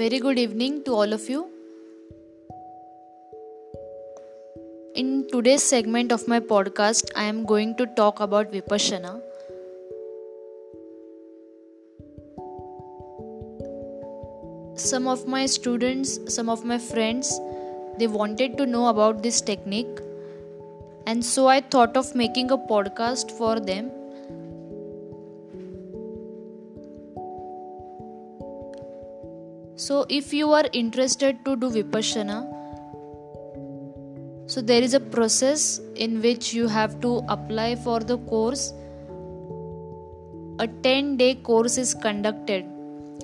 Very good evening to all of you. In today's segment of my podcast, I am going to talk about Vipassana. Some of my students, some of my friends, they wanted to know about this technique, and so I thought of making a podcast for them So, if you are interested to do Vipassana, so there is a process in which you have to apply for the course. A 10 day course is conducted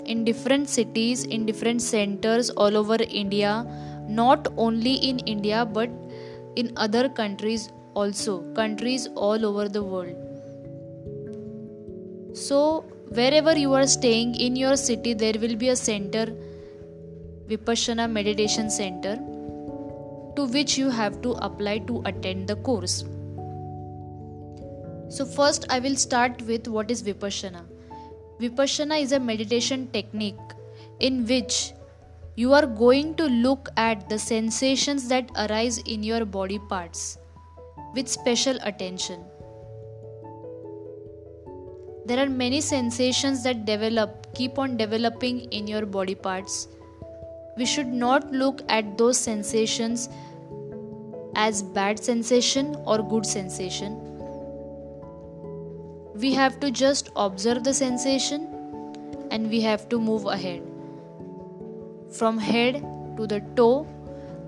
in different cities, in different centers all over India, not only in India but in other countries also, countries all over the world. So, wherever you are staying in your city there will be a center vipassana meditation center to which you have to apply to attend the course so first i will start with what is vipassana vipassana is a meditation technique in which you are going to look at the sensations that arise in your body parts with special attention there are many sensations that develop, keep on developing in your body parts. We should not look at those sensations as bad sensation or good sensation. We have to just observe the sensation and we have to move ahead. From head to the toe,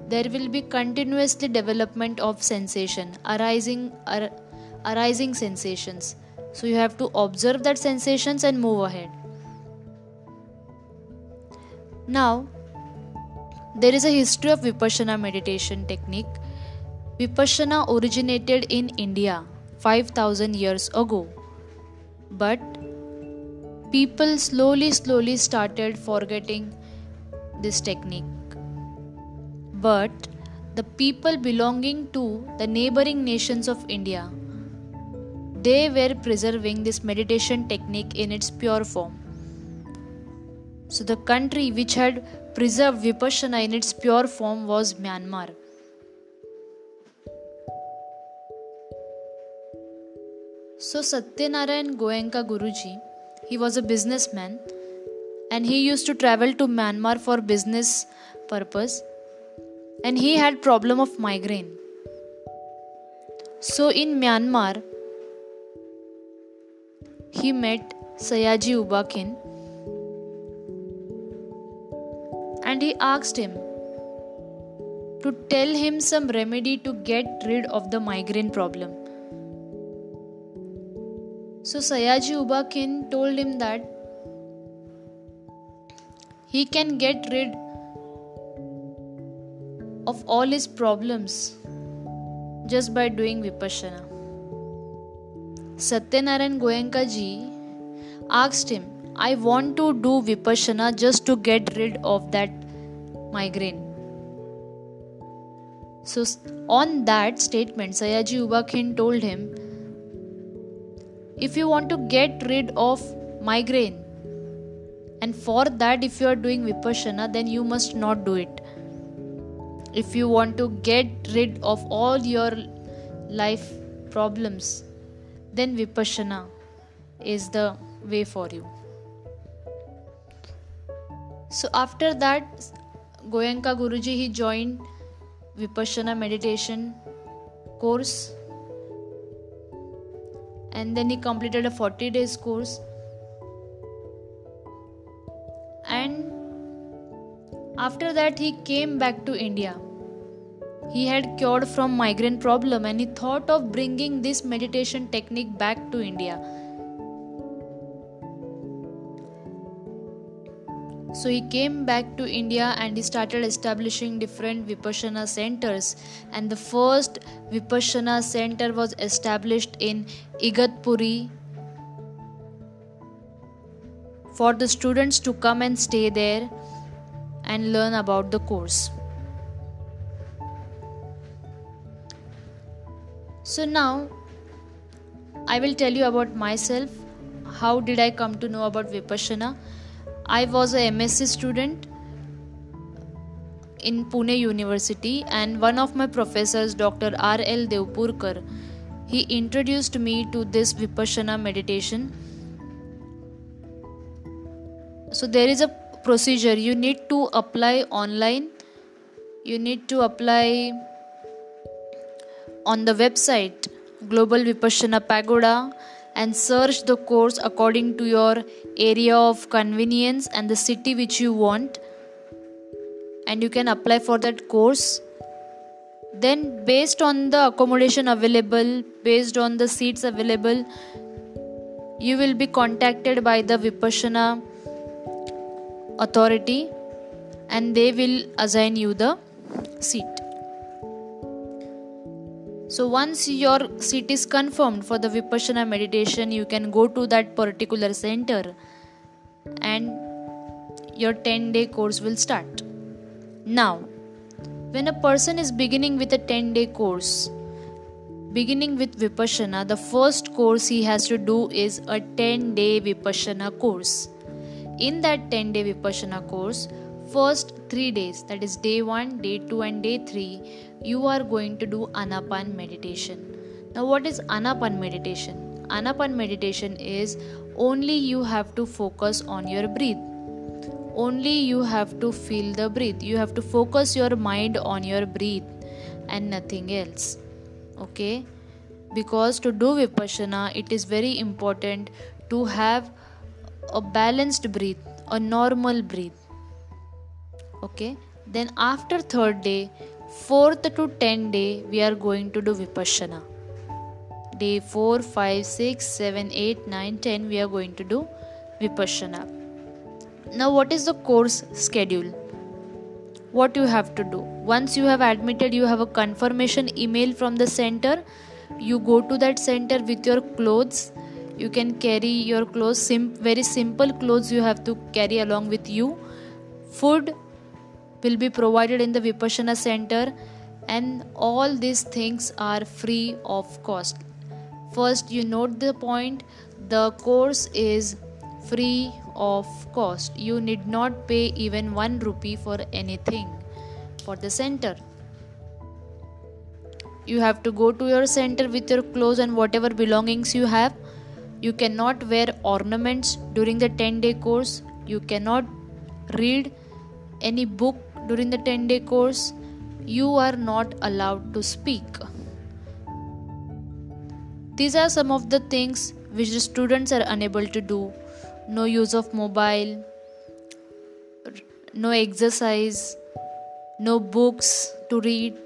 there will be continuously development of sensation, arising, ar- arising sensations so you have to observe that sensations and move ahead. Now, there is a history of Vipassana meditation technique. Vipassana originated in India 5000 years ago. But people slowly, slowly started forgetting this technique. But the people belonging to the neighboring nations of India they were preserving this meditation technique in its pure form. So, the country which had preserved Vipassana in its pure form was Myanmar. So, Satyanarayan Goenka Guruji, he was a businessman and he used to travel to Myanmar for business purpose and he had problem of migraine. So, in Myanmar, he met Sayagyi U Ba Khin and he asked him to tell him some remedy to get rid of the migraine problem. So Sayagyi U Ba Khin told him that he can get rid of all his problems just by doing vipassana. Satyanarayan Goenka ji asked him, I want to do Vipassana just to get rid of that migraine. So, on that statement, Sayagyi U Ba Khin told him, If you want to get rid of migraine, and for that, if you are doing Vipassana, then you must not do it. If you want to get rid of all your life problems, then Vipassana is the way for you. So after that, Goenka Guruji he joined Vipassana meditation course and then he completed a 40 days course and after that he came back to India he had cured from migraine problem and he thought of bringing this meditation technique back to India. So he came back to India and he started establishing different Vipassana centers. And the first Vipassana center was established in Igatpuri for the students to come and stay there and learn about the course. So now I will tell you about myself. How did I come to know about Vipassana? I was a MSc student in Pune University, and one of my professors, Dr. R. L. Devpurkar, he introduced me to this Vipassana meditation. So, there is a procedure you need to apply online, you need to apply on the website Global Vipassana Pagoda and search the course according to your area of convenience and the city which you want. And you can apply for that course. Then based on the accommodation available based on the seats available you will be contacted by the vipassana authority and they will assign you the seat so once your seat is confirmed for the vipassana meditation you can go to that particular center and your 10 day course will start now, when a person is beginning with a 10 day course, beginning with Vipassana, the first course he has to do is a 10 day Vipassana course. In that 10 day Vipassana course, first 3 days, that is day 1, day 2, and day 3, you are going to do Anapan meditation. Now, what is Anapan meditation? Anapan meditation is only you have to focus on your breath. Only you have to feel the breath. You have to focus your mind on your breath and nothing else. Okay? Because to do vipassana it is very important to have a balanced breath a normal breath okay then after third day fourth to 10 day we are going to do vipassana day 4 5 6 7 8 9 10 we are going to do vipassana now, what is the course schedule? What you have to do? Once you have admitted, you have a confirmation email from the center. You go to that center with your clothes. You can carry your clothes, sim- very simple clothes you have to carry along with you. Food will be provided in the Vipassana center, and all these things are free of cost. First, you note the point the course is free of cost. You need not pay even 1 rupee for anything for the center. You have to go to your center with your clothes and whatever belongings you have. You cannot wear ornaments during the 10 day course. You cannot read any book during the 10 day course. You are not allowed to speak. These are some of the things which the students are unable to do no use of mobile, no exercise, no books to read.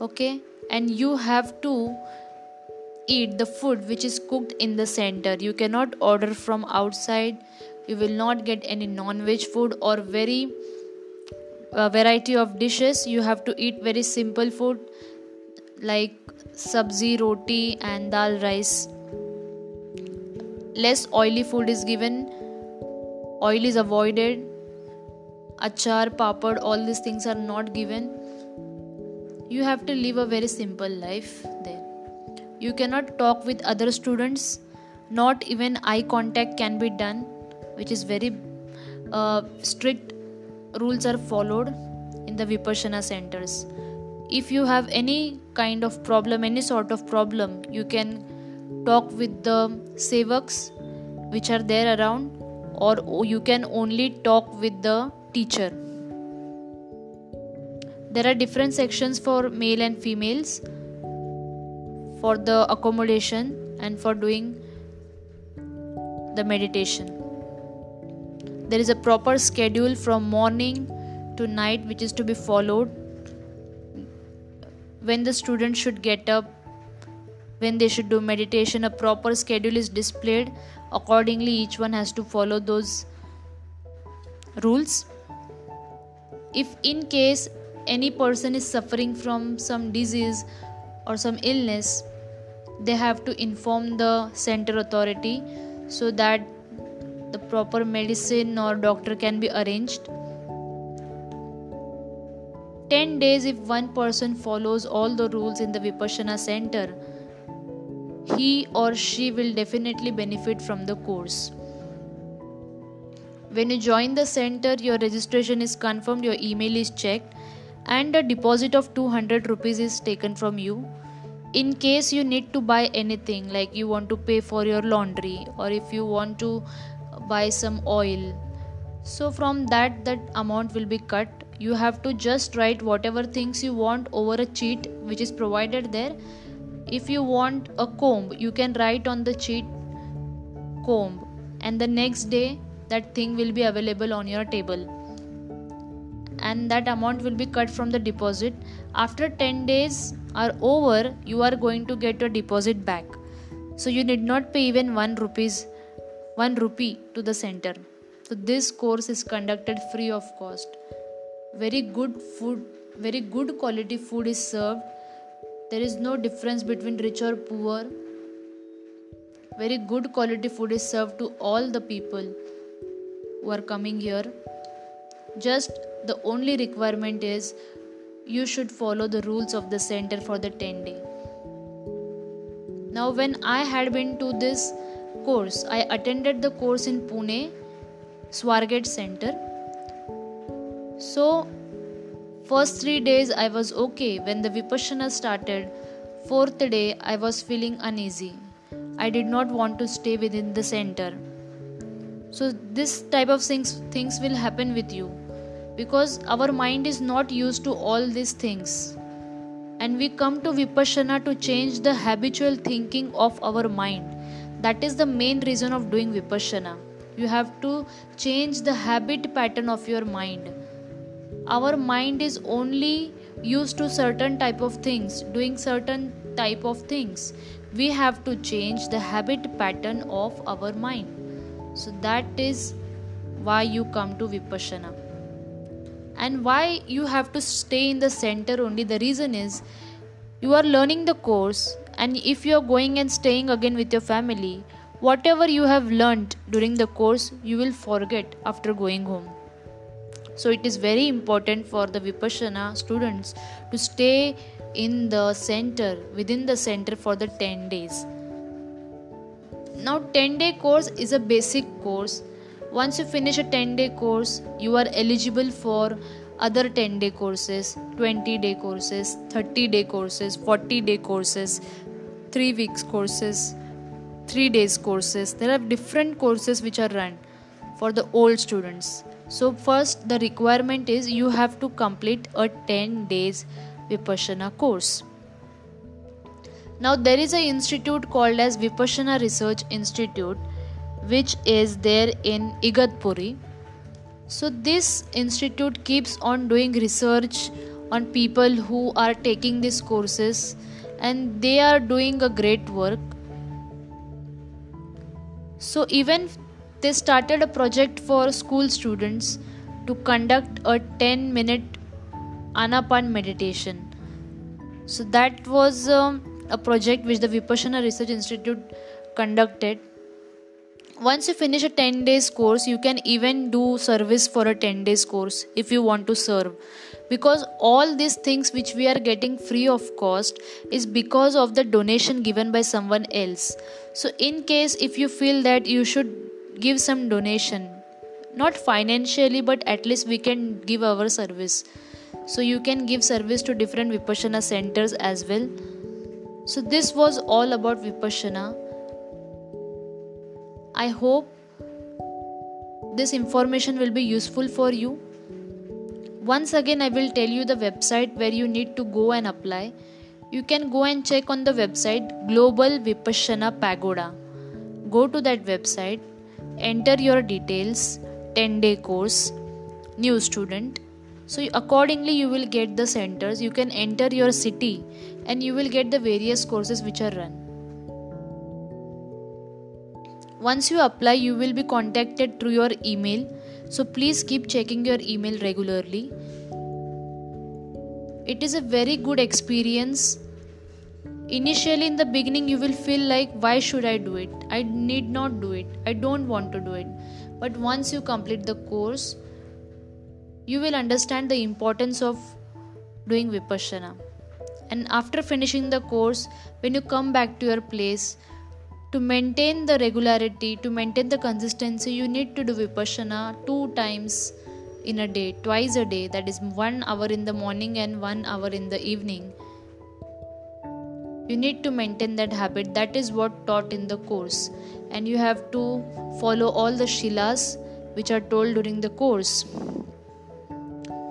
Okay, and you have to eat the food which is cooked in the center. You cannot order from outside. You will not get any non-veg food or very uh, variety of dishes. You have to eat very simple food like sabzi, roti, and dal rice. Less oily food is given. Oil is avoided. Achar papad all these things are not given. You have to live a very simple life there. You cannot talk with other students. Not even eye contact can be done which is very uh, strict rules are followed in the vipassana centers. If you have any kind of problem any sort of problem you can talk with the sevaks which are there around or you can only talk with the teacher. There are different sections for male and females for the accommodation and for doing the meditation there is a proper schedule from morning to night which is to be followed. When the student should get up when they should do meditation a proper schedule is displayed. Accordingly each one has to follow those rules. If in case any person is suffering from some disease or some illness they have to inform the center authority so that the proper medicine or doctor can be arranged 10 days if one person follows all the rules in the vipassana center he or she will definitely benefit from the course. When you join the center, your registration is confirmed, your email is checked, and a deposit of 200 rupees is taken from you in case you need to buy anything like you want to pay for your laundry or if you want to buy some oil. So from that that amount will be cut. You have to just write whatever things you want over a sheet which is provided there. If you want a comb you can write on the sheet comb. And the next day that thing will be available on your table. And that amount will be cut from the deposit. After 10 days are over you are going to get your deposit back. So you need not pay even 1 rupees 1 rupee to the center. So this course is conducted free of cost. Very good food very good quality food is served. There is no difference between rich or poor. Very good quality food is served to all the people who are coming here. Just the only requirement is you should follow the rules of the center for the 10 day. Now when i had been to this course i attended the course in pune swargate center so first 3 days i was okay when the vipassana started fourth day i was feeling uneasy I did not want to stay within the center. So this type of things things will happen with you because our mind is not used to all these things. And we come to Vipassana to change the habitual thinking of our mind. That is the main reason of doing Vipassana. You have to change the habit pattern of your mind. Our mind is only used to certain type of things, doing certain type of things we have to change the habit pattern of our mind so that is why you come to vipassana and why you have to stay in the center only the reason is you are learning the course and if you are going and staying again with your family whatever you have learned during the course you will forget after going home. So it is very important for the vipassana students to stay in the center within the center for the 10 days. Now 10 day course is a basic course. Once you finish a 10 day course you are eligible for other 10 day courses 20 day courses 30 day courses 40 day courses 3 weeks courses 3 days courses there are different courses which are run for the old students so first the requirement is you have to complete a 10 days Vipassana course. Now there is an institute called as Vipassana Research Institute which is there in Igatpuri. So this institute keeps on doing research on people who are taking these courses and they are doing a great work. So even they started a project for school students to conduct a 10 minute Anapan meditation. So that was um, a project which the Vipassana Research Institute conducted. Once you finish a 10 days course, you can even do service for a 10 days course if you want to serve. Because all these things which we are getting free of cost is because of the donation given by someone else. So, in case if you feel that you should give some donation, not financially, but at least we can give our service so you can give service to different vipassana centers as well so this was all about vipassana i hope this information will be useful for you. Once again i will tell you the website where you need to go and apply. You can go and check on the website global vipassana pagoda. Go to that website enter your details 10 day course new student. So accordingly you will get the centers. You can enter your city and you will get the various courses which are run once you apply you will be contacted through your email. So please keep checking your email regularly. It is a very good experience. Initially in the beginning you will feel like why should i do it? I need not do it. I don't want to do it. But once you complete the course you will understand the importance of doing vipassana. And after finishing the course when you come back to your place to maintain the regularity to maintain the consistency you need to do vipassana two times in a day, twice a day, that is one hour in the morning and one hour in the evening. You need to maintain that habit. That is what taught in the course, and you have to follow all the shilas which are told during the course.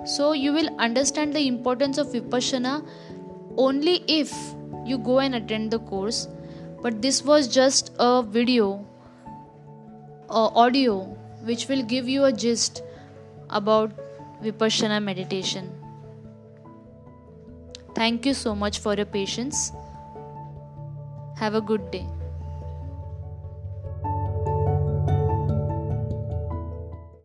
So, you will understand the importance of Vipassana only if you go and attend the course. But this was just a video, or audio, which will give you a gist about Vipassana meditation. Thank you so much for your patience. Have a good day.